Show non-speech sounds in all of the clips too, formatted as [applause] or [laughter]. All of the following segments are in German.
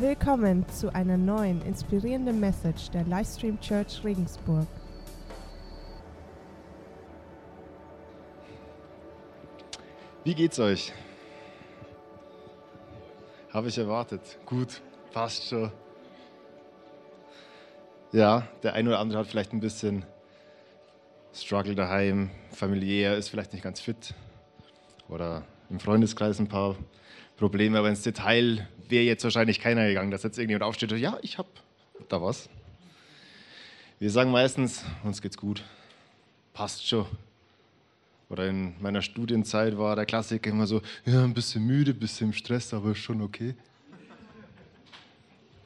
Willkommen zu einer neuen inspirierenden Message der Livestream Church Regensburg. Wie geht's euch? Habe ich erwartet. Gut, passt schon. Ja, der eine oder andere hat vielleicht ein bisschen Struggle daheim, familiär, ist vielleicht nicht ganz fit oder im Freundeskreis ein paar Probleme, aber ins Detail wäre jetzt wahrscheinlich keiner gegangen, dass jetzt irgendjemand aufsteht und ja, ich habe da was. Wir sagen meistens, uns geht's gut, passt schon. Oder in meiner Studienzeit war der Klassiker immer so, ja, ein bisschen müde, ein bisschen im Stress, aber schon okay.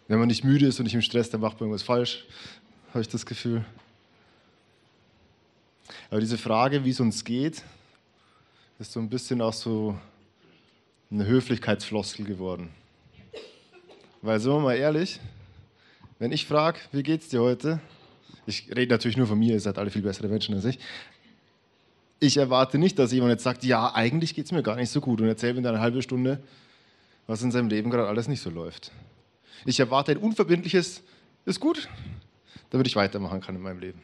Wenn man nicht müde ist und nicht im Stress, dann macht man irgendwas falsch, habe ich das Gefühl. Aber diese Frage, wie es uns geht, ist so ein bisschen auch so eine Höflichkeitsfloskel geworden. Weil, sind wir mal ehrlich, wenn ich frage, wie geht's dir heute? Ich rede natürlich nur von mir, ihr seid alle viel bessere Menschen als ich. Ich erwarte nicht, dass jemand jetzt sagt, ja, eigentlich geht es mir gar nicht so gut und erzählt mir dann eine halbe Stunde, was in seinem Leben gerade alles nicht so läuft. Ich erwarte ein unverbindliches, ist gut, damit ich weitermachen kann in meinem Leben.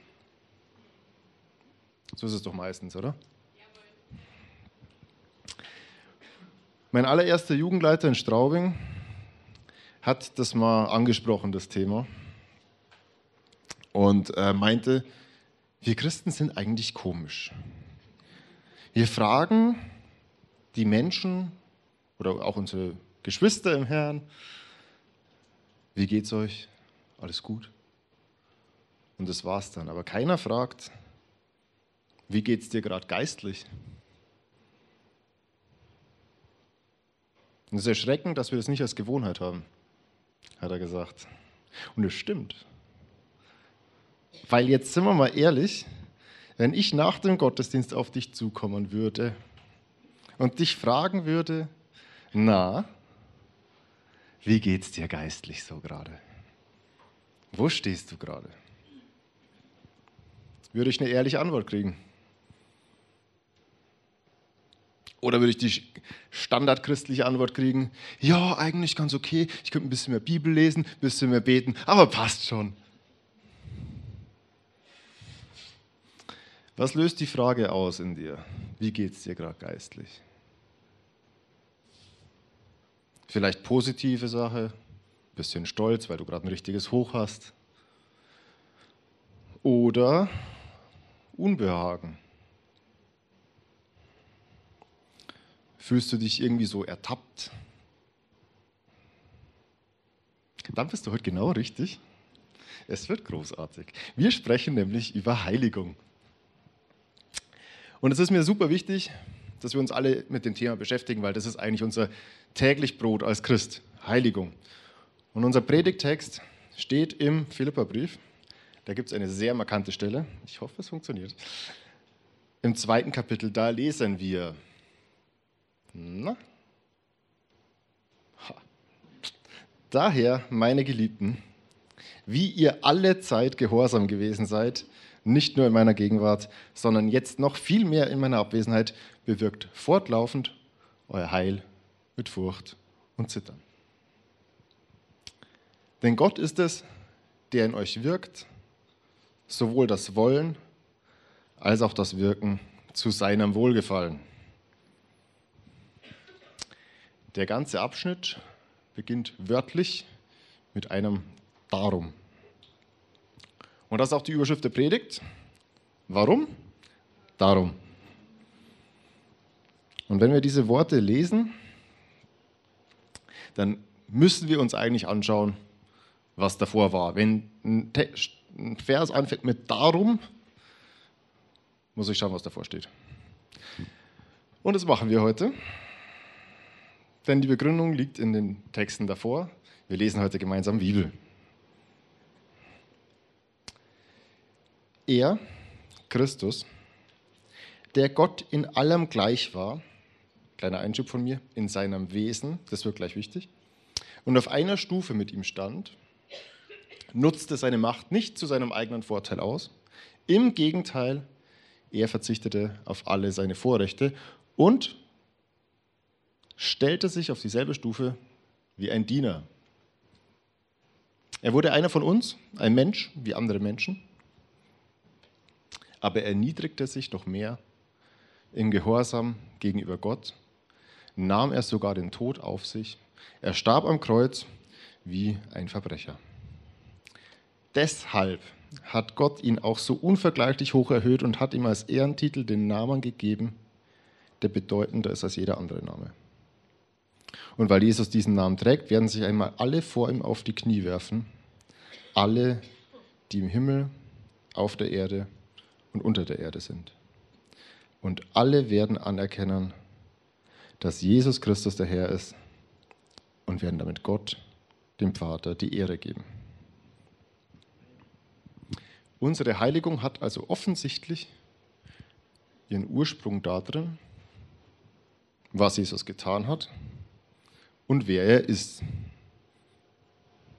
So ist es doch meistens, oder? Mein allererster Jugendleiter in Straubing hat das mal angesprochen, das Thema, und äh, meinte, wir Christen sind eigentlich komisch. Wir fragen die Menschen oder auch unsere Geschwister im Herrn, wie geht's euch? Alles gut? Und das war's dann. Aber keiner fragt, wie geht's dir gerade geistlich? Und es ist erschreckend, dass wir das nicht als Gewohnheit haben, hat er gesagt. Und es stimmt. Weil jetzt sind wir mal ehrlich, wenn ich nach dem Gottesdienst auf dich zukommen würde und dich fragen würde, na, wie geht's dir geistlich so gerade? Wo stehst du gerade? Würde ich eine ehrliche Antwort kriegen? Oder würde ich die standardchristliche Antwort kriegen? Ja, eigentlich ganz okay. Ich könnte ein bisschen mehr Bibel lesen, ein bisschen mehr beten, aber passt schon. Was löst die Frage aus in dir? Wie geht es dir gerade geistlich? Vielleicht positive Sache, bisschen stolz, weil du gerade ein richtiges Hoch hast. Oder Unbehagen. Fühlst du dich irgendwie so ertappt? Dann bist du heute genau richtig. Es wird großartig. Wir sprechen nämlich über Heiligung. Und es ist mir super wichtig, dass wir uns alle mit dem Thema beschäftigen, weil das ist eigentlich unser täglich Brot als Christ, Heiligung. Und unser Predigtext steht im Philipperbrief. Da gibt es eine sehr markante Stelle. Ich hoffe, es funktioniert. Im zweiten Kapitel, da lesen wir. Na? Daher, meine Geliebten, wie ihr alle Zeit gehorsam gewesen seid, nicht nur in meiner Gegenwart, sondern jetzt noch viel mehr in meiner Abwesenheit, bewirkt fortlaufend euer Heil mit Furcht und Zittern. Denn Gott ist es, der in euch wirkt, sowohl das Wollen als auch das Wirken zu seinem Wohlgefallen. Der ganze Abschnitt beginnt wörtlich mit einem Darum. Und das ist auch die Überschrift der Predigt. Warum? Darum. Und wenn wir diese Worte lesen, dann müssen wir uns eigentlich anschauen, was davor war. Wenn ein, Vers anfängt mit darum, muss ich schauen, was davor steht. Und das machen wir heute. Denn die Begründung liegt in den Texten davor. Wir lesen heute gemeinsam Bibel. Er, Christus, der Gott in allem gleich war, kleiner Einschub von mir, in seinem Wesen, das wird gleich wichtig, und auf einer Stufe mit ihm stand, nutzte seine Macht nicht zu seinem eigenen Vorteil aus. Im Gegenteil, er verzichtete auf alle seine Vorrechte und stellte sich auf dieselbe Stufe wie ein Diener. Er wurde einer von uns, ein Mensch wie andere Menschen, aber er erniedrigte sich noch mehr im Gehorsam gegenüber Gott, nahm er sogar den Tod auf sich. Er starb am Kreuz wie ein Verbrecher. Deshalb hat Gott ihn auch so unvergleichlich hoch erhöht und hat ihm als Ehrentitel den Namen gegeben, der bedeutender ist als jeder andere Name. Und weil Jesus diesen Namen trägt, werden sich einmal alle vor ihm auf die Knie werfen, alle, die im Himmel, auf der Erde und unter der Erde sind. Und alle werden anerkennen, dass Jesus Christus der Herr ist und werden damit Gott, dem Vater, die Ehre geben. Unsere Heiligung hat also offensichtlich ihren Ursprung darin, was Jesus getan hat und wer er ist.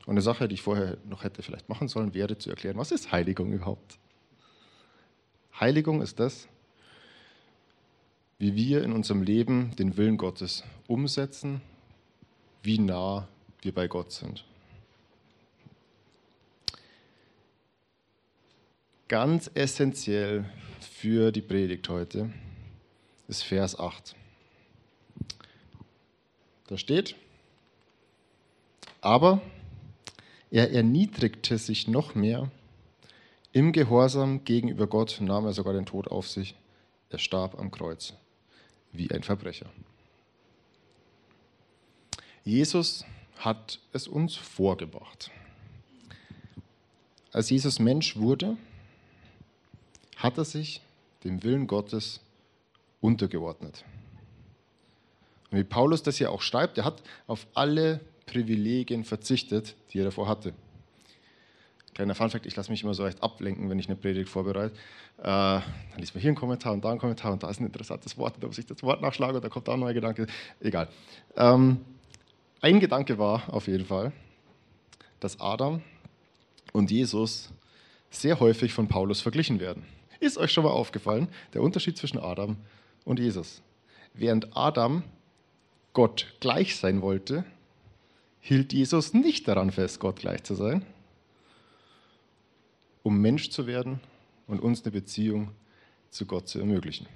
Und eine Sache, die ich vorher noch hätte vielleicht machen sollen, wäre zu erklären, was ist Heiligung überhaupt? Heiligung ist das, wie wir in unserem Leben den Willen Gottes umsetzen, wie nah wir bei Gott sind. Ganz essentiell für die Predigt heute ist Vers 8. Da steht, aber er erniedrigte sich noch mehr. Im Gehorsam gegenüber Gott nahm er sogar den Tod auf sich. Er starb am Kreuz wie ein Verbrecher. Jesus hat es uns vorgebracht. Als Jesus Mensch wurde, hat er sich dem Willen Gottes untergeordnet. Und wie Paulus das ja auch schreibt, er hat auf alle Privilegien verzichtet, die er davor hatte. Kleiner Funfact, ich lasse mich immer so recht ablenken, wenn ich eine Predigt vorbereite. Äh, dann liest man hier einen Kommentar und da einen Kommentar und da ist ein interessantes Wort, da muss ich das Wort nachschlagen und da kommt da ein neuer Gedanke. Egal. Ähm, ein Gedanke war auf jeden Fall, dass Adam und Jesus sehr häufig von Paulus verglichen werden. Ist euch schon mal aufgefallen, der Unterschied zwischen Adam und Jesus? Während Adam Gott gleich sein wollte, hielt Jesus nicht daran fest, Gott gleich zu sein um Mensch zu werden und uns eine Beziehung zu Gott zu ermöglichen.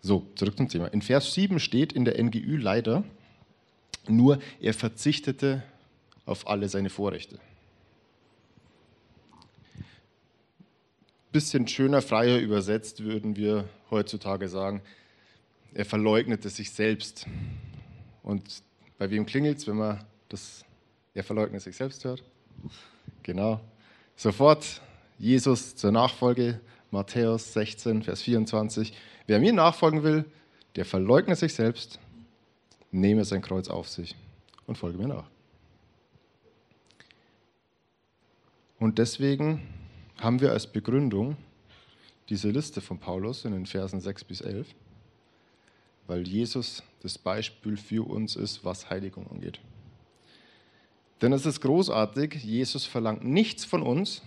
So, zurück zum Thema. In Vers 7 steht in der NGÜ leider nur, er verzichtete auf alle seine Vorrechte. Bisschen schöner, freier übersetzt würden wir heutzutage sagen, er verleugnete sich selbst. Und bei wem klingelt es, wenn man das, er verleugnet sich selbst hört. Genau. Sofort Jesus zur Nachfolge, Matthäus 16, Vers 24. Wer mir nachfolgen will, der verleugne sich selbst, nehme sein Kreuz auf sich und folge mir nach. Und deswegen haben wir als Begründung diese Liste von Paulus in den Versen 6 bis 11, weil Jesus das Beispiel für uns ist, was Heiligung angeht. Denn es ist großartig, Jesus verlangt nichts von uns,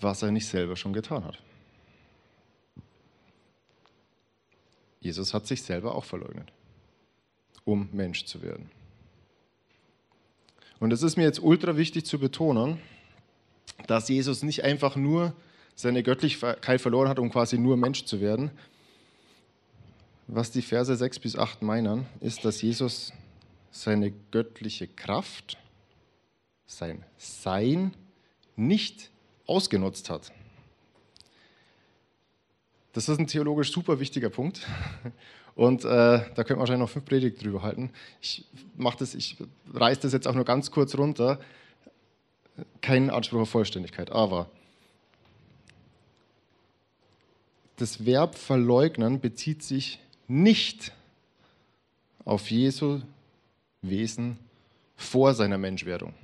was er nicht selber schon getan hat. Jesus hat sich selber auch verleugnet, um Mensch zu werden. Und es ist mir jetzt ultra wichtig zu betonen, dass Jesus nicht einfach nur seine Göttlichkeit verloren hat, um quasi nur Mensch zu werden. Was die Verse 6 bis 8 meinen, ist, dass Jesus seine göttliche Kraft, sein Sein nicht ausgenutzt hat. Das ist ein theologisch super wichtiger Punkt. Und äh, da könnte man wahrscheinlich noch fünf Predigten drüber halten. Ich ich reiße das jetzt auch nur ganz kurz runter. Kein Anspruch auf Vollständigkeit, aber das Verb verleugnen bezieht sich nicht auf Jesu Wesen vor seiner Menschwerdung.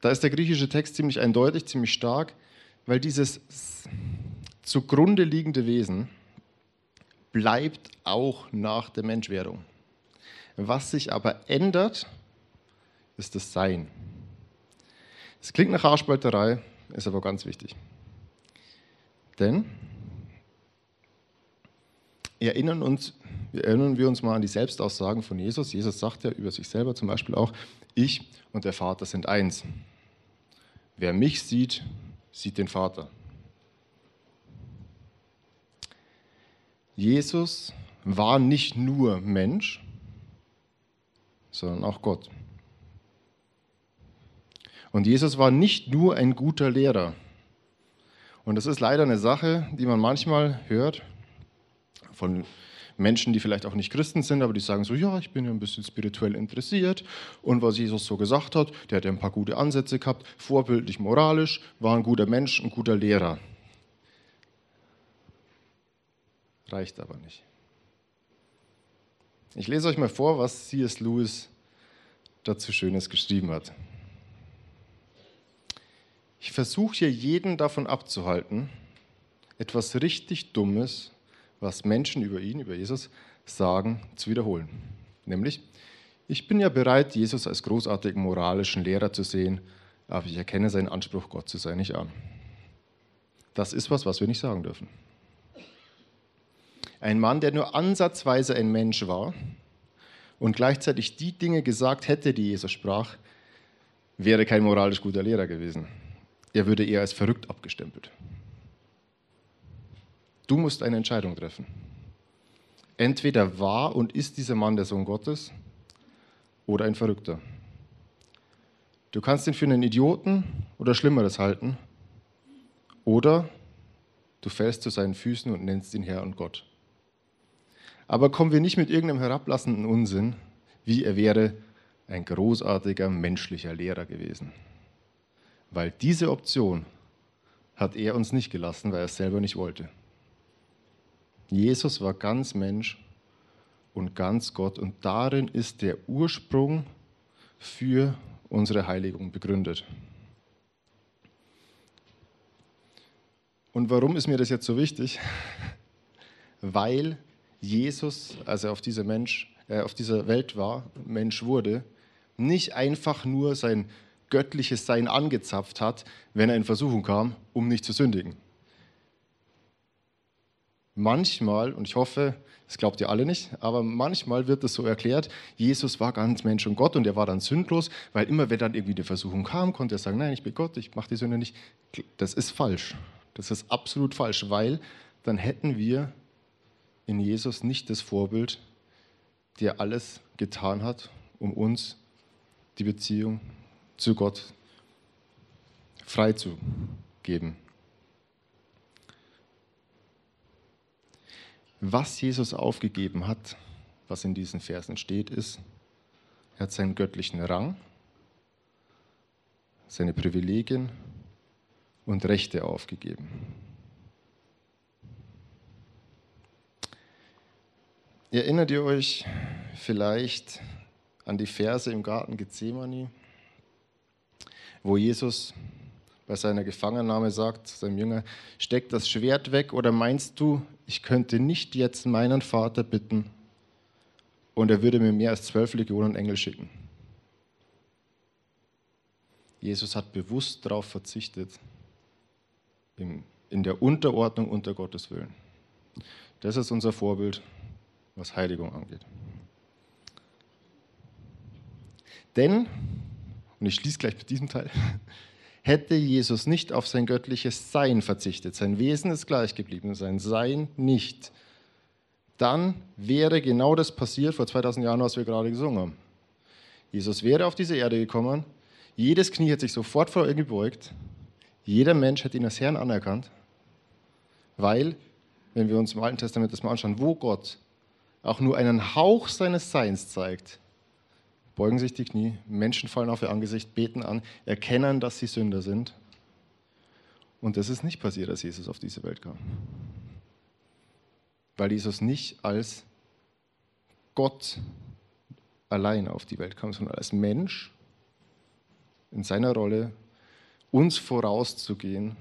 Da ist der griechische Text ziemlich eindeutig, ziemlich stark, weil dieses zugrunde liegende Wesen bleibt auch nach der Menschwerdung. Was sich aber ändert, ist das Sein. Es klingt nach Haarspalterei, ist aber ganz wichtig. Denn erinnern, uns, erinnern wir uns mal an die Selbstaussagen von Jesus. Jesus sagt ja über sich selber zum Beispiel auch, ich und der Vater sind eins. Wer mich sieht, sieht den Vater. Jesus war nicht nur Mensch, sondern auch Gott. Und Jesus war nicht nur ein guter Lehrer. Und das ist leider eine Sache, die man manchmal hört von Menschen, die vielleicht auch nicht Christen sind, aber die sagen so, ja, ich bin ja ein bisschen spirituell interessiert und was Jesus so gesagt hat, der hat ja ein paar gute Ansätze gehabt, vorbildlich, moralisch, war ein guter Mensch, ein guter Lehrer. Reicht aber nicht. Ich lese euch mal vor, was C.S. Lewis dazu Schönes geschrieben hat. Ich versuche hier jeden davon abzuhalten, etwas richtig Dummes, was Menschen über ihn, über Jesus sagen, zu wiederholen. Nämlich, ich bin ja bereit, Jesus als großartigen moralischen Lehrer zu sehen, aber ich erkenne seinen Anspruch, Gott zu sein, nicht an. Das ist was, was wir nicht sagen dürfen. Ein Mann, der nur ansatzweise ein Mensch war und gleichzeitig die Dinge gesagt hätte, die Jesus sprach, wäre kein moralisch guter Lehrer gewesen. Er würde eher als verrückt abgestempelt. Du musst eine Entscheidung treffen. Entweder war und ist dieser Mann der Sohn Gottes oder ein Verrückter. Du kannst ihn für einen Idioten oder Schlimmeres halten oder du fällst zu seinen Füßen und nennst ihn Herr und Gott. Aber kommen wir nicht mit irgendeinem herablassenden Unsinn, wie er wäre ein großartiger menschlicher Lehrer gewesen. Weil diese Option hat er uns nicht gelassen, weil er es selber nicht wollte. Jesus war ganz Mensch und ganz Gott und darin ist der Ursprung für unsere Heiligung begründet. Und warum ist mir das jetzt so wichtig? [laughs] Weil Jesus, als er auf dieser, Mensch, äh, auf dieser Welt war, Mensch wurde, nicht einfach nur sein göttliches Sein angezapft hat, wenn er in Versuchung kam, um nicht zu sündigen manchmal, und ich hoffe, das glaubt ihr alle nicht, aber manchmal wird es so erklärt, Jesus war ganz Mensch und Gott und er war dann sündlos, weil immer wenn dann irgendwie eine Versuchung kam, konnte er sagen, nein, ich bin Gott, ich mache die Sünde nicht. Das ist falsch. Das ist absolut falsch, weil dann hätten wir in Jesus nicht das Vorbild, der alles getan hat, um uns die Beziehung zu Gott freizugeben. Was Jesus aufgegeben hat, was in diesen Versen steht, ist, er hat seinen göttlichen Rang, seine Privilegien und Rechte aufgegeben. Erinnert ihr euch vielleicht an die Verse im Garten Gethsemane, wo Jesus bei seiner Gefangennahme sagt seinem Jünger, steck das Schwert weg oder meinst du, ich könnte nicht jetzt meinen Vater bitten und er würde mir mehr als zwölf Legionen Engel schicken. Jesus hat bewusst darauf verzichtet, in der Unterordnung unter Gottes Willen. Das ist unser Vorbild, was Heiligung angeht. Denn, und ich schließe gleich mit diesem Teil, [laughs] hätte Jesus nicht auf sein göttliches Sein verzichtet, sein Wesen ist gleich geblieben, sein Sein nicht, dann wäre genau das passiert vor 2000 Jahren, was wir gerade gesungen haben. Jesus wäre auf diese Erde gekommen, jedes Knie hätte sich sofort vor ihm gebeugt, jeder Mensch hätte ihn als Herrn anerkannt, weil, wenn wir uns im Alten Testament das mal anschauen, wo Gott auch nur einen Hauch seines Seins zeigt, beugen sich die Knie, Menschen fallen auf ihr Angesicht, beten an, erkennen, dass sie Sünder sind. Und das ist nicht passiert, als Jesus auf diese Welt kam. Weil Jesus nicht als Gott allein auf die Welt kam, sondern als Mensch in seiner Rolle, uns vorauszugehen,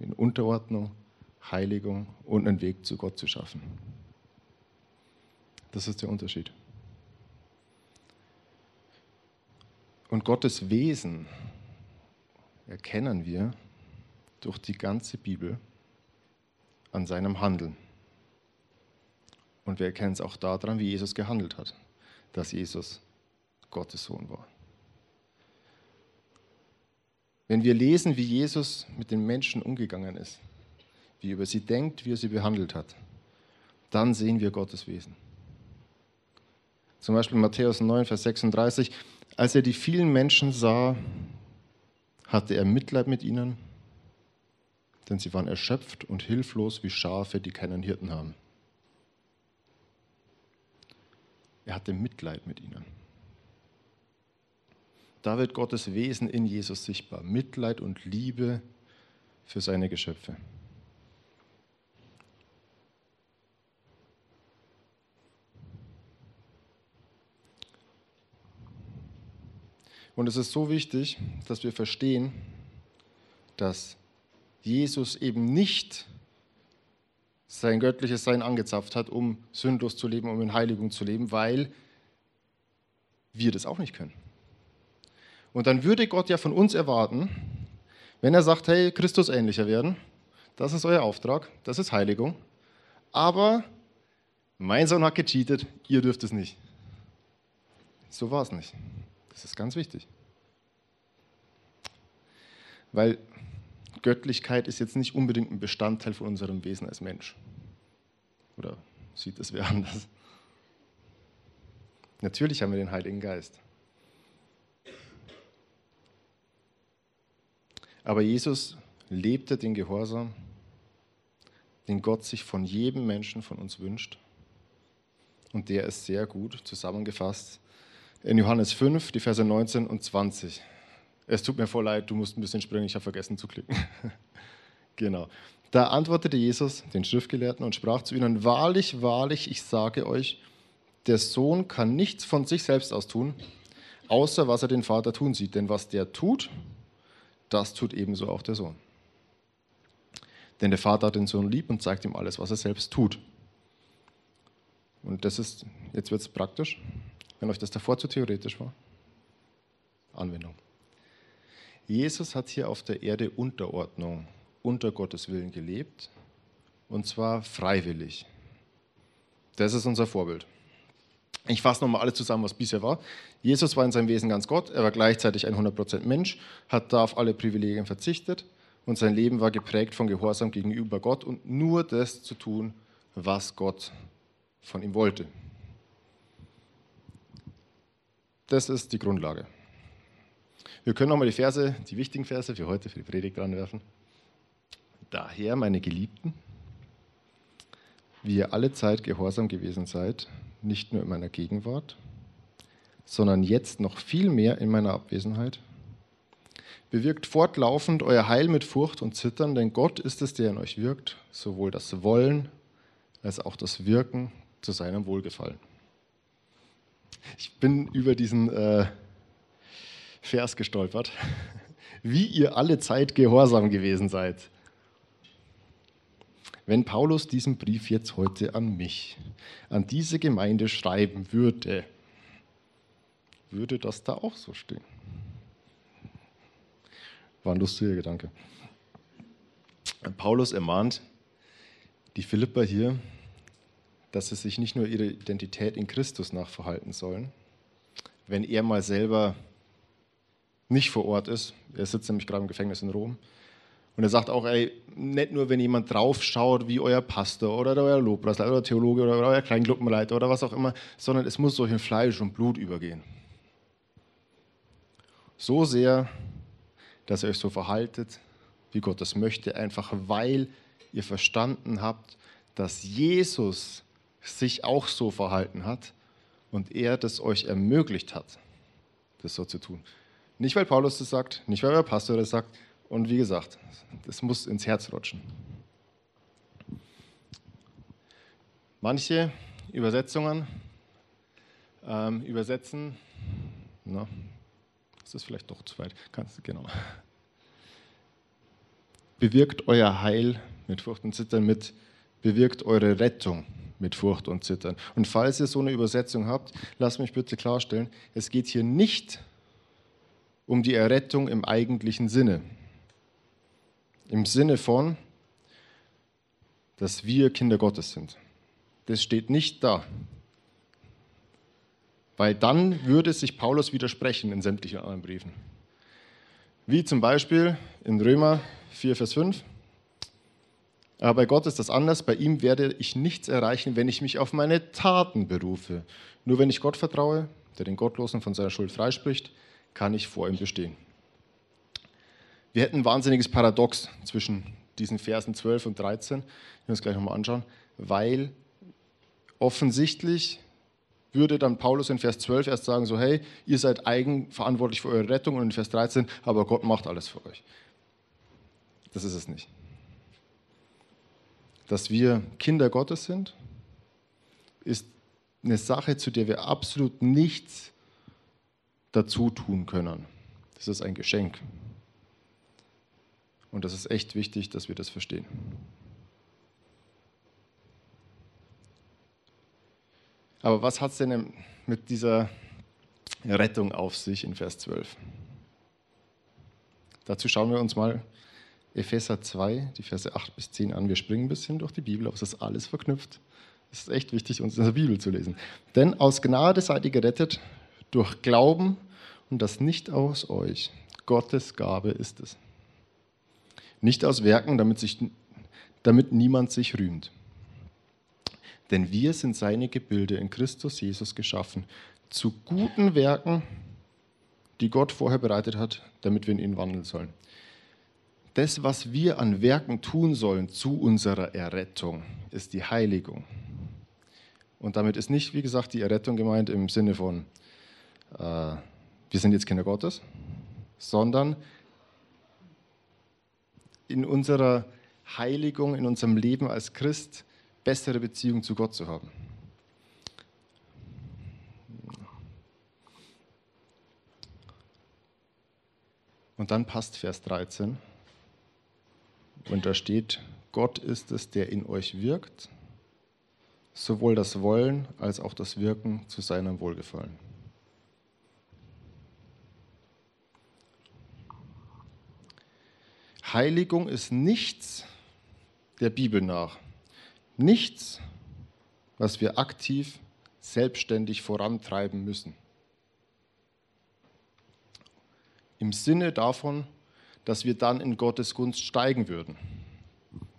in Unterordnung, Heiligung und einen Weg zu Gott zu schaffen. Das ist der Unterschied. Und Gottes Wesen erkennen wir durch die ganze Bibel an seinem Handeln. Und wir erkennen es auch daran, wie Jesus gehandelt hat, dass Jesus Gottes Sohn war. Wenn wir lesen, wie Jesus mit den Menschen umgegangen ist, wie er über sie denkt, wie er sie behandelt hat, dann sehen wir Gottes Wesen. Zum Beispiel Matthäus 9, Vers 36. Als er die vielen Menschen sah, hatte er Mitleid mit ihnen, denn sie waren erschöpft und hilflos wie Schafe, die keinen Hirten haben. Er hatte Mitleid mit ihnen. Da wird Gottes Wesen in Jesus sichtbar. Mitleid und Liebe für seine Geschöpfe. Und es ist so wichtig, dass wir verstehen, dass Jesus eben nicht sein göttliches Sein angezapft hat, um sündlos zu leben, um in Heiligung zu leben, weil wir das auch nicht können. Und dann würde Gott ja von uns erwarten, wenn er sagt, hey, Christus ähnlicher werden, das ist euer Auftrag, das ist Heiligung, aber mein Sohn hat gecheatet, ihr dürft es nicht. So war es nicht. Das ist ganz wichtig. Weil Göttlichkeit ist jetzt nicht unbedingt ein Bestandteil von unserem Wesen als Mensch. Oder sieht es wer anders? Natürlich haben wir den Heiligen Geist. Aber Jesus lebte den Gehorsam, den Gott sich von jedem Menschen von uns wünscht. Und der ist sehr gut zusammengefasst in Johannes 5, die Verse 19 und 20. Es tut mir voll leid, du musst ein bisschen springen, ich habe vergessen zu klicken. [laughs] genau. Da antwortete Jesus den Schriftgelehrten und sprach zu ihnen, wahrlich, wahrlich, ich sage euch, der Sohn kann nichts von sich selbst aus tun, außer was er den Vater tun sieht. Denn was der tut, das tut ebenso auch der Sohn. Denn der Vater hat den Sohn lieb und zeigt ihm alles, was er selbst tut. Und das ist, jetzt wird es praktisch, wenn euch das davor zu theoretisch war. Anwendung. Jesus hat hier auf der Erde Unterordnung unter Gottes Willen gelebt und zwar freiwillig. Das ist unser Vorbild. Ich fasse nochmal alles zusammen, was bisher war. Jesus war in seinem Wesen ganz Gott, er war gleichzeitig ein 100% Mensch, hat da auf alle Privilegien verzichtet und sein Leben war geprägt von Gehorsam gegenüber Gott und nur das zu tun, was Gott von ihm wollte. Das ist die Grundlage. Wir können nochmal die Verse, die wichtigen Verse für heute, für die Predigt dran werfen. Daher, meine Geliebten, wie ihr alle Zeit gehorsam gewesen seid, nicht nur in meiner Gegenwart, sondern jetzt noch viel mehr in meiner Abwesenheit. Bewirkt fortlaufend euer Heil mit Furcht und Zittern, denn Gott ist es, der in euch wirkt, sowohl das Wollen als auch das Wirken zu seinem Wohlgefallen. Ich bin über diesen äh, Vers gestolpert. [laughs] Wie ihr alle Zeit gehorsam gewesen seid. Wenn Paulus diesen Brief jetzt heute an mich, an diese Gemeinde schreiben würde, würde das da auch so stehen? War ein lustiger Gedanke. Paulus ermahnt die Philipper hier, dass sie sich nicht nur ihre Identität in Christus nachverhalten sollen, wenn er mal selber nicht vor Ort ist. Er sitzt nämlich gerade im Gefängnis in Rom und er sagt auch, ey, nicht nur, wenn jemand draufschaut, wie euer Pastor oder euer Lobpreisleiter oder Theologe oder euer Kleingruppenleiter oder was auch immer, sondern es muss durch in Fleisch und Blut übergehen. So sehr, dass ihr euch so verhaltet, wie Gott es möchte, einfach weil ihr verstanden habt, dass Jesus sich auch so verhalten hat und er das euch ermöglicht hat, das so zu tun. Nicht, weil Paulus das sagt, nicht, weil euer Pastor das sagt, und wie gesagt, das muss ins Herz rutschen. Manche Übersetzungen ähm, übersetzen, na, das ist vielleicht doch zu weit, kannst genau. Bewirkt euer Heil mit Furcht und Zittern, mit bewirkt eure Rettung mit Furcht und Zittern. Und falls ihr so eine Übersetzung habt, lasst mich bitte klarstellen, es geht hier nicht um die Errettung im eigentlichen Sinne. Im Sinne von, dass wir Kinder Gottes sind. Das steht nicht da. Weil dann würde sich Paulus widersprechen in sämtlichen anderen Briefen. Wie zum Beispiel in Römer 4, Vers 5. Aber bei Gott ist das anders. Bei ihm werde ich nichts erreichen, wenn ich mich auf meine Taten berufe. Nur wenn ich Gott vertraue, der den Gottlosen von seiner Schuld freispricht, kann ich vor ihm bestehen. Wir hätten ein wahnsinniges Paradox zwischen diesen Versen 12 und 13. Wir werden uns gleich nochmal anschauen, weil offensichtlich würde dann Paulus in Vers 12 erst sagen, so hey, ihr seid eigenverantwortlich für eure Rettung und in Vers 13, aber Gott macht alles für euch. Das ist es nicht. Dass wir Kinder Gottes sind, ist eine Sache, zu der wir absolut nichts dazu tun können. Das ist ein Geschenk. Und das ist echt wichtig, dass wir das verstehen. Aber was hat es denn mit dieser Rettung auf sich in Vers 12? Dazu schauen wir uns mal Epheser 2, die Verse 8 bis 10 an. Wir springen ein bisschen durch die Bibel, aber es ist alles verknüpft. Es ist echt wichtig, uns in der Bibel zu lesen. Denn aus Gnade seid ihr gerettet durch Glauben und das nicht aus euch. Gottes Gabe ist es. Nicht aus Werken, damit, sich, damit niemand sich rühmt. Denn wir sind seine Gebilde in Christus Jesus geschaffen, zu guten Werken, die Gott vorher bereitet hat, damit wir in ihn wandeln sollen. Das, was wir an Werken tun sollen zu unserer Errettung, ist die Heiligung. Und damit ist nicht, wie gesagt, die Errettung gemeint im Sinne von, äh, wir sind jetzt Kinder Gottes, sondern in unserer Heiligung, in unserem Leben als Christ bessere Beziehung zu Gott zu haben. Und dann passt Vers 13. Und da steht, Gott ist es, der in euch wirkt, sowohl das Wollen als auch das Wirken zu seinem Wohlgefallen. Heiligung ist nichts der Bibel nach. Nichts, was wir aktiv, selbstständig vorantreiben müssen. Im Sinne davon, dass wir dann in Gottes Gunst steigen würden.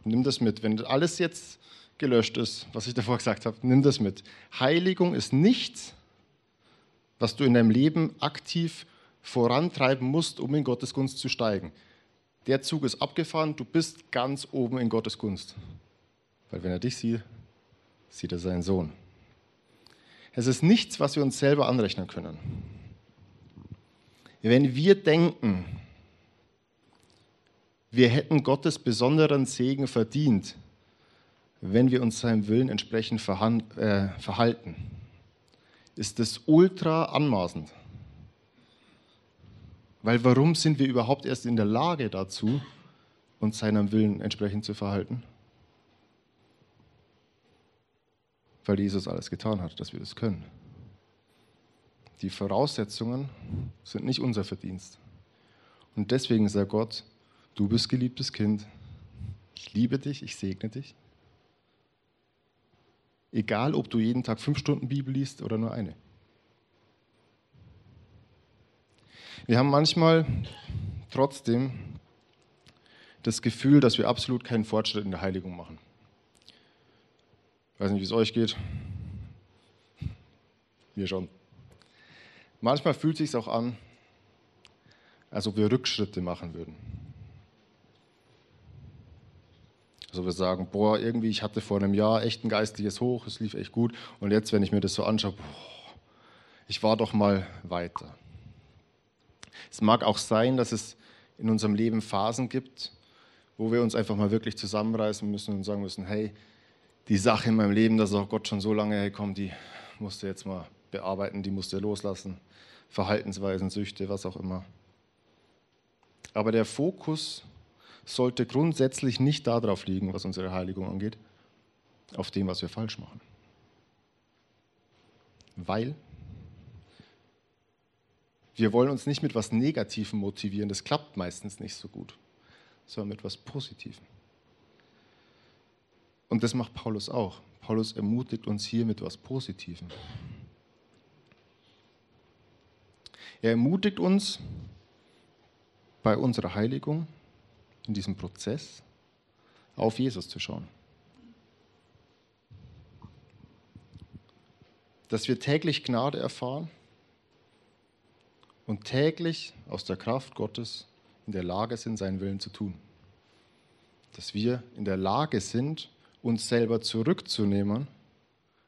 Nimm das mit. Wenn alles jetzt gelöscht ist, was ich davor gesagt habe, nimm das mit. Heiligung ist nichts, was du in deinem Leben aktiv vorantreiben musst, um in Gottes Gunst zu steigen. Der Zug ist abgefahren, du bist ganz oben in Gottes Gunst. Weil wenn er dich sieht, sieht er seinen Sohn. Es ist nichts, was wir uns selber anrechnen können. Wenn wir denken, wir hätten Gottes besonderen Segen verdient, wenn wir uns seinem Willen entsprechend äh, verhalten, ist das ultra anmaßend. Weil warum sind wir überhaupt erst in der Lage dazu, uns seinem Willen entsprechend zu verhalten? Weil Jesus alles getan hat, dass wir das können. Die Voraussetzungen sind nicht unser Verdienst. Und deswegen sagt Gott, du bist geliebtes Kind, ich liebe dich, ich segne dich. Egal, ob du jeden Tag fünf Stunden Bibel liest oder nur eine. Wir haben manchmal trotzdem das Gefühl, dass wir absolut keinen Fortschritt in der Heiligung machen. Ich weiß nicht, wie es euch geht. Mir schon. Manchmal fühlt es sich auch an, als ob wir Rückschritte machen würden. Also wir sagen, boah, irgendwie, ich hatte vor einem Jahr echt ein geistliches Hoch, es lief echt gut. Und jetzt, wenn ich mir das so anschaue, boah, ich war doch mal weiter. Es mag auch sein, dass es in unserem Leben Phasen gibt, wo wir uns einfach mal wirklich zusammenreißen müssen und sagen müssen, hey, die Sache in meinem Leben, das ist auch Gott schon so lange herkommt, die musst du jetzt mal bearbeiten, die musst du loslassen. Verhaltensweisen, Süchte, was auch immer. Aber der Fokus sollte grundsätzlich nicht darauf liegen, was unsere Heiligung angeht, auf dem, was wir falsch machen. Weil wir wollen uns nicht mit was Negativem motivieren, das klappt meistens nicht so gut, sondern mit was Positivem. Und das macht Paulus auch. Paulus ermutigt uns hier mit etwas Positivem. Er ermutigt uns bei unserer Heiligung, in diesem Prozess, auf Jesus zu schauen. Dass wir täglich Gnade erfahren und täglich aus der Kraft Gottes in der Lage sind, seinen Willen zu tun. Dass wir in der Lage sind, uns selber zurückzunehmen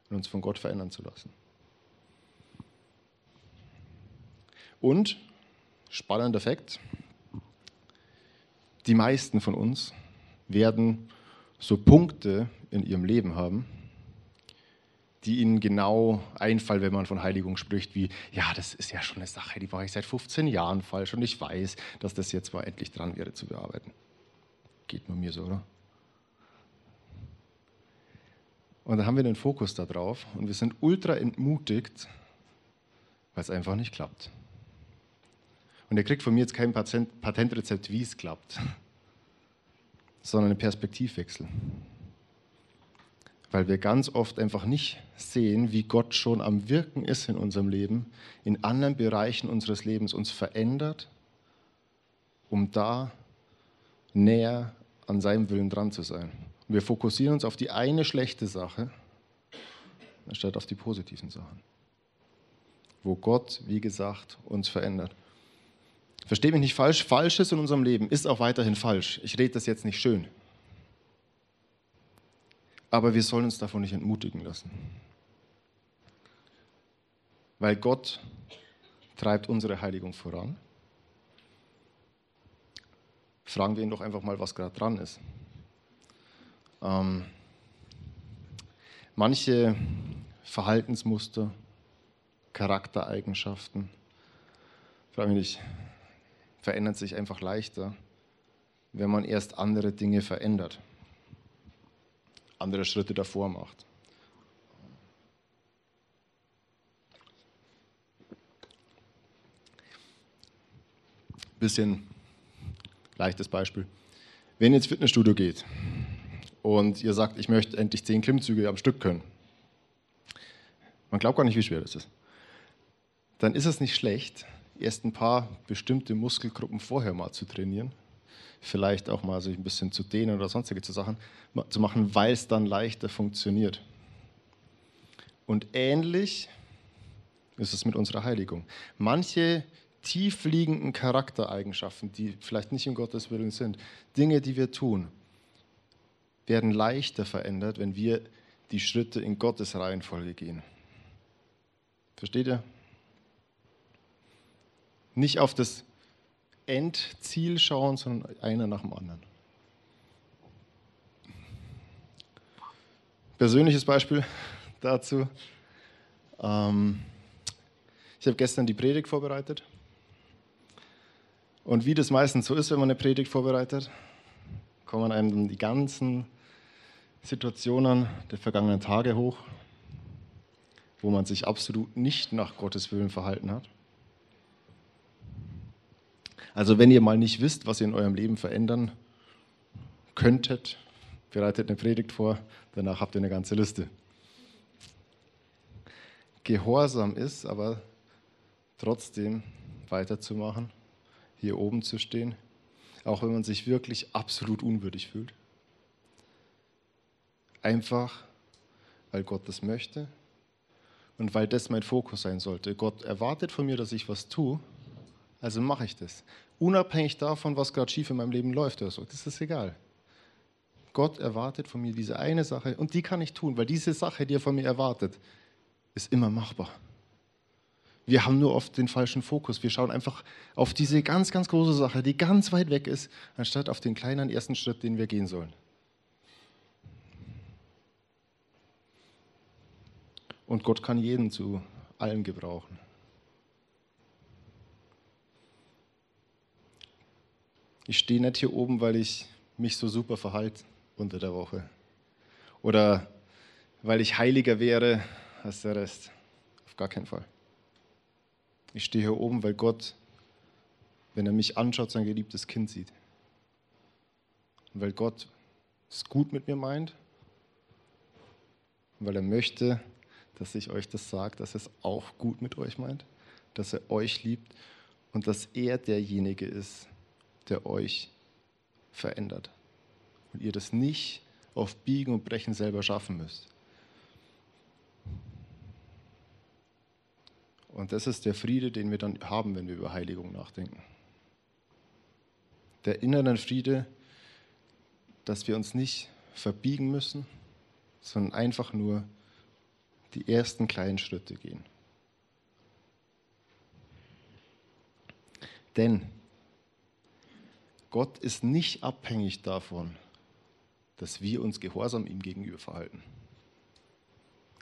und uns von Gott verändern zu lassen. Und, spannender Fakt, die meisten von uns werden so Punkte in ihrem Leben haben, die ihnen genau einfallen, wenn man von Heiligung spricht, wie, ja, das ist ja schon eine Sache, die war ich seit 15 Jahren falsch und ich weiß, dass das jetzt mal endlich dran wäre zu bearbeiten. Geht nur mir so, oder? Und da haben wir den Fokus darauf und wir sind ultra entmutigt, weil es einfach nicht klappt. Und er kriegt von mir jetzt kein Patentrezept, wie es klappt, [laughs] sondern einen Perspektivwechsel weil wir ganz oft einfach nicht sehen, wie Gott schon am Wirken ist in unserem Leben, in anderen Bereichen unseres Lebens uns verändert, um da näher an seinem Willen dran zu sein. Wir fokussieren uns auf die eine schlechte Sache, anstatt auf die positiven Sachen, wo Gott, wie gesagt, uns verändert. Versteht mich nicht falsch, Falsches in unserem Leben ist auch weiterhin falsch. Ich rede das jetzt nicht schön. Aber wir sollen uns davon nicht entmutigen lassen. Weil Gott treibt unsere Heiligung voran. Fragen wir ihn doch einfach mal, was gerade dran ist. Ähm, manche Verhaltensmuster, Charaktereigenschaften, frage mich nicht, verändern sich einfach leichter, wenn man erst andere Dinge verändert andere Schritte davor macht. Bisschen leichtes Beispiel. Wenn ihr ins Fitnessstudio geht und ihr sagt, ich möchte endlich zehn Klimmzüge am Stück können, man glaubt gar nicht, wie schwer das ist, dann ist es nicht schlecht, erst ein paar bestimmte Muskelgruppen vorher mal zu trainieren vielleicht auch mal sich ein bisschen zu dehnen oder sonstige Sachen zu machen, weil es dann leichter funktioniert. Und ähnlich ist es mit unserer Heiligung. Manche tiefliegenden Charaktereigenschaften, die vielleicht nicht in Gottes Willen sind, Dinge, die wir tun, werden leichter verändert, wenn wir die Schritte in Gottes Reihenfolge gehen. Versteht ihr? Nicht auf das Endziel schauen, sondern einer nach dem anderen. Persönliches Beispiel [laughs] dazu. Ähm, ich habe gestern die Predigt vorbereitet. Und wie das meistens so ist, wenn man eine Predigt vorbereitet, kommen einem dann die ganzen Situationen der vergangenen Tage hoch, wo man sich absolut nicht nach Gottes Willen verhalten hat. Also wenn ihr mal nicht wisst, was ihr in eurem Leben verändern könntet, bereitet eine Predigt vor, danach habt ihr eine ganze Liste. Gehorsam ist aber trotzdem weiterzumachen, hier oben zu stehen, auch wenn man sich wirklich absolut unwürdig fühlt. Einfach, weil Gott das möchte und weil das mein Fokus sein sollte. Gott erwartet von mir, dass ich was tue, also mache ich das unabhängig davon, was gerade schief in meinem Leben läuft oder so. Das ist egal. Gott erwartet von mir diese eine Sache und die kann ich tun, weil diese Sache, die er von mir erwartet, ist immer machbar. Wir haben nur oft den falschen Fokus. Wir schauen einfach auf diese ganz, ganz große Sache, die ganz weit weg ist, anstatt auf den kleinen ersten Schritt, den wir gehen sollen. Und Gott kann jeden zu allem gebrauchen. Ich stehe nicht hier oben, weil ich mich so super verhalte unter der Woche. Oder weil ich heiliger wäre als der Rest. Auf gar keinen Fall. Ich stehe hier oben, weil Gott, wenn er mich anschaut, sein geliebtes Kind sieht. Und weil Gott es gut mit mir meint weil er möchte, dass ich euch das sage, dass er es auch gut mit euch meint, dass er euch liebt und dass er derjenige ist, der euch verändert. Und ihr das nicht auf Biegen und Brechen selber schaffen müsst. Und das ist der Friede, den wir dann haben, wenn wir über Heiligung nachdenken. Der inneren Friede, dass wir uns nicht verbiegen müssen, sondern einfach nur die ersten kleinen Schritte gehen. Denn Gott ist nicht abhängig davon, dass wir uns gehorsam ihm gegenüber verhalten.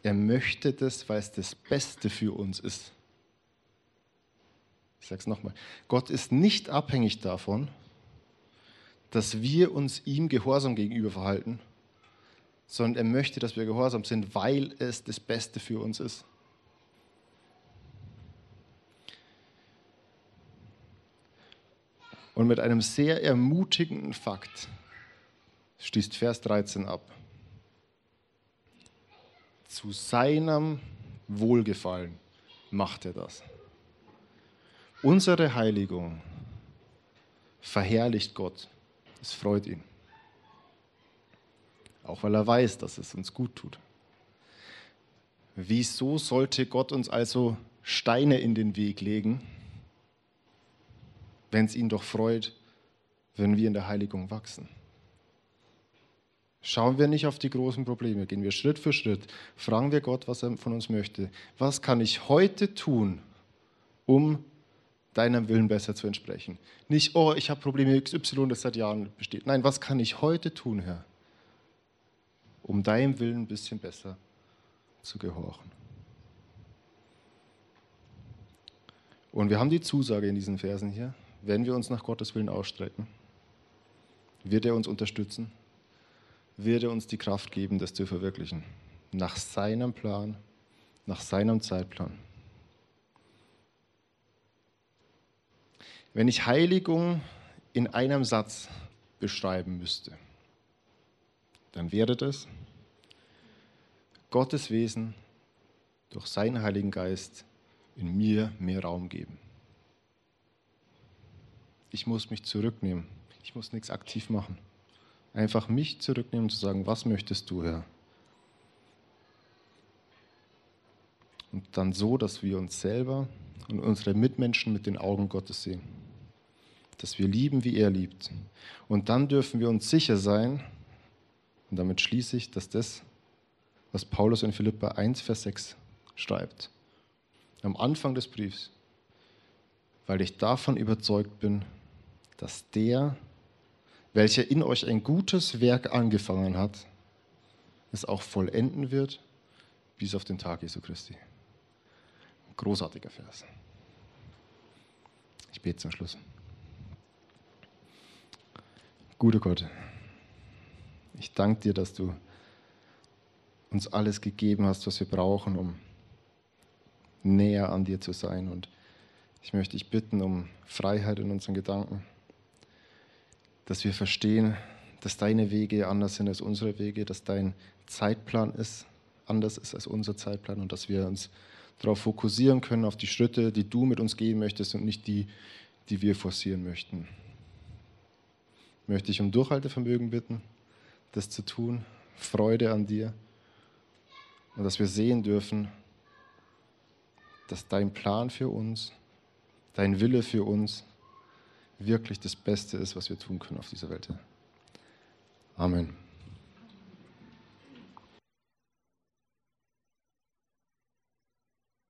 Er möchte das, weil es das Beste für uns ist. Ich sage es nochmal. Gott ist nicht abhängig davon, dass wir uns ihm gehorsam gegenüber verhalten, sondern er möchte, dass wir gehorsam sind, weil es das Beste für uns ist. Und mit einem sehr ermutigenden Fakt schließt Vers 13 ab. Zu seinem Wohlgefallen macht er das. Unsere Heiligung verherrlicht Gott. Es freut ihn. Auch weil er weiß, dass es uns gut tut. Wieso sollte Gott uns also Steine in den Weg legen, wenn es ihn doch freut, wenn wir in der Heiligung wachsen? Schauen wir nicht auf die großen Probleme, gehen wir Schritt für Schritt, fragen wir Gott, was er von uns möchte. Was kann ich heute tun, um deinem Willen besser zu entsprechen? Nicht, oh, ich habe Probleme XY, das seit Jahren besteht. Nein, was kann ich heute tun, Herr, um deinem Willen ein bisschen besser zu gehorchen? Und wir haben die Zusage in diesen Versen hier, wenn wir uns nach Gottes Willen ausstrecken, wird er uns unterstützen wird er uns die Kraft geben, das zu verwirklichen. Nach seinem Plan, nach seinem Zeitplan. Wenn ich Heiligung in einem Satz beschreiben müsste, dann wäre das Gottes Wesen durch seinen Heiligen Geist in mir mehr Raum geben. Ich muss mich zurücknehmen. Ich muss nichts aktiv machen. Einfach mich zurücknehmen und zu sagen, was möchtest du, Herr? Und dann so, dass wir uns selber und unsere Mitmenschen mit den Augen Gottes sehen. Dass wir lieben, wie er liebt. Und dann dürfen wir uns sicher sein, und damit schließe ich, dass das, was Paulus in Philippa 1, Vers 6 schreibt, am Anfang des Briefs, weil ich davon überzeugt bin, dass der, welcher in euch ein gutes Werk angefangen hat, es auch vollenden wird bis auf den Tag Jesu Christi. Großartiger Vers. Ich bete zum Schluss. Guter Gott, ich danke dir, dass du uns alles gegeben hast, was wir brauchen, um näher an dir zu sein. Und ich möchte dich bitten um Freiheit in unseren Gedanken dass wir verstehen, dass deine Wege anders sind als unsere Wege, dass dein Zeitplan ist, anders ist als unser Zeitplan und dass wir uns darauf fokussieren können, auf die Schritte, die du mit uns gehen möchtest und nicht die, die wir forcieren möchten. Möchte ich um Durchhaltevermögen bitten, das zu tun, Freude an dir und dass wir sehen dürfen, dass dein Plan für uns, dein Wille für uns wirklich das Beste ist, was wir tun können auf dieser Welt. Amen.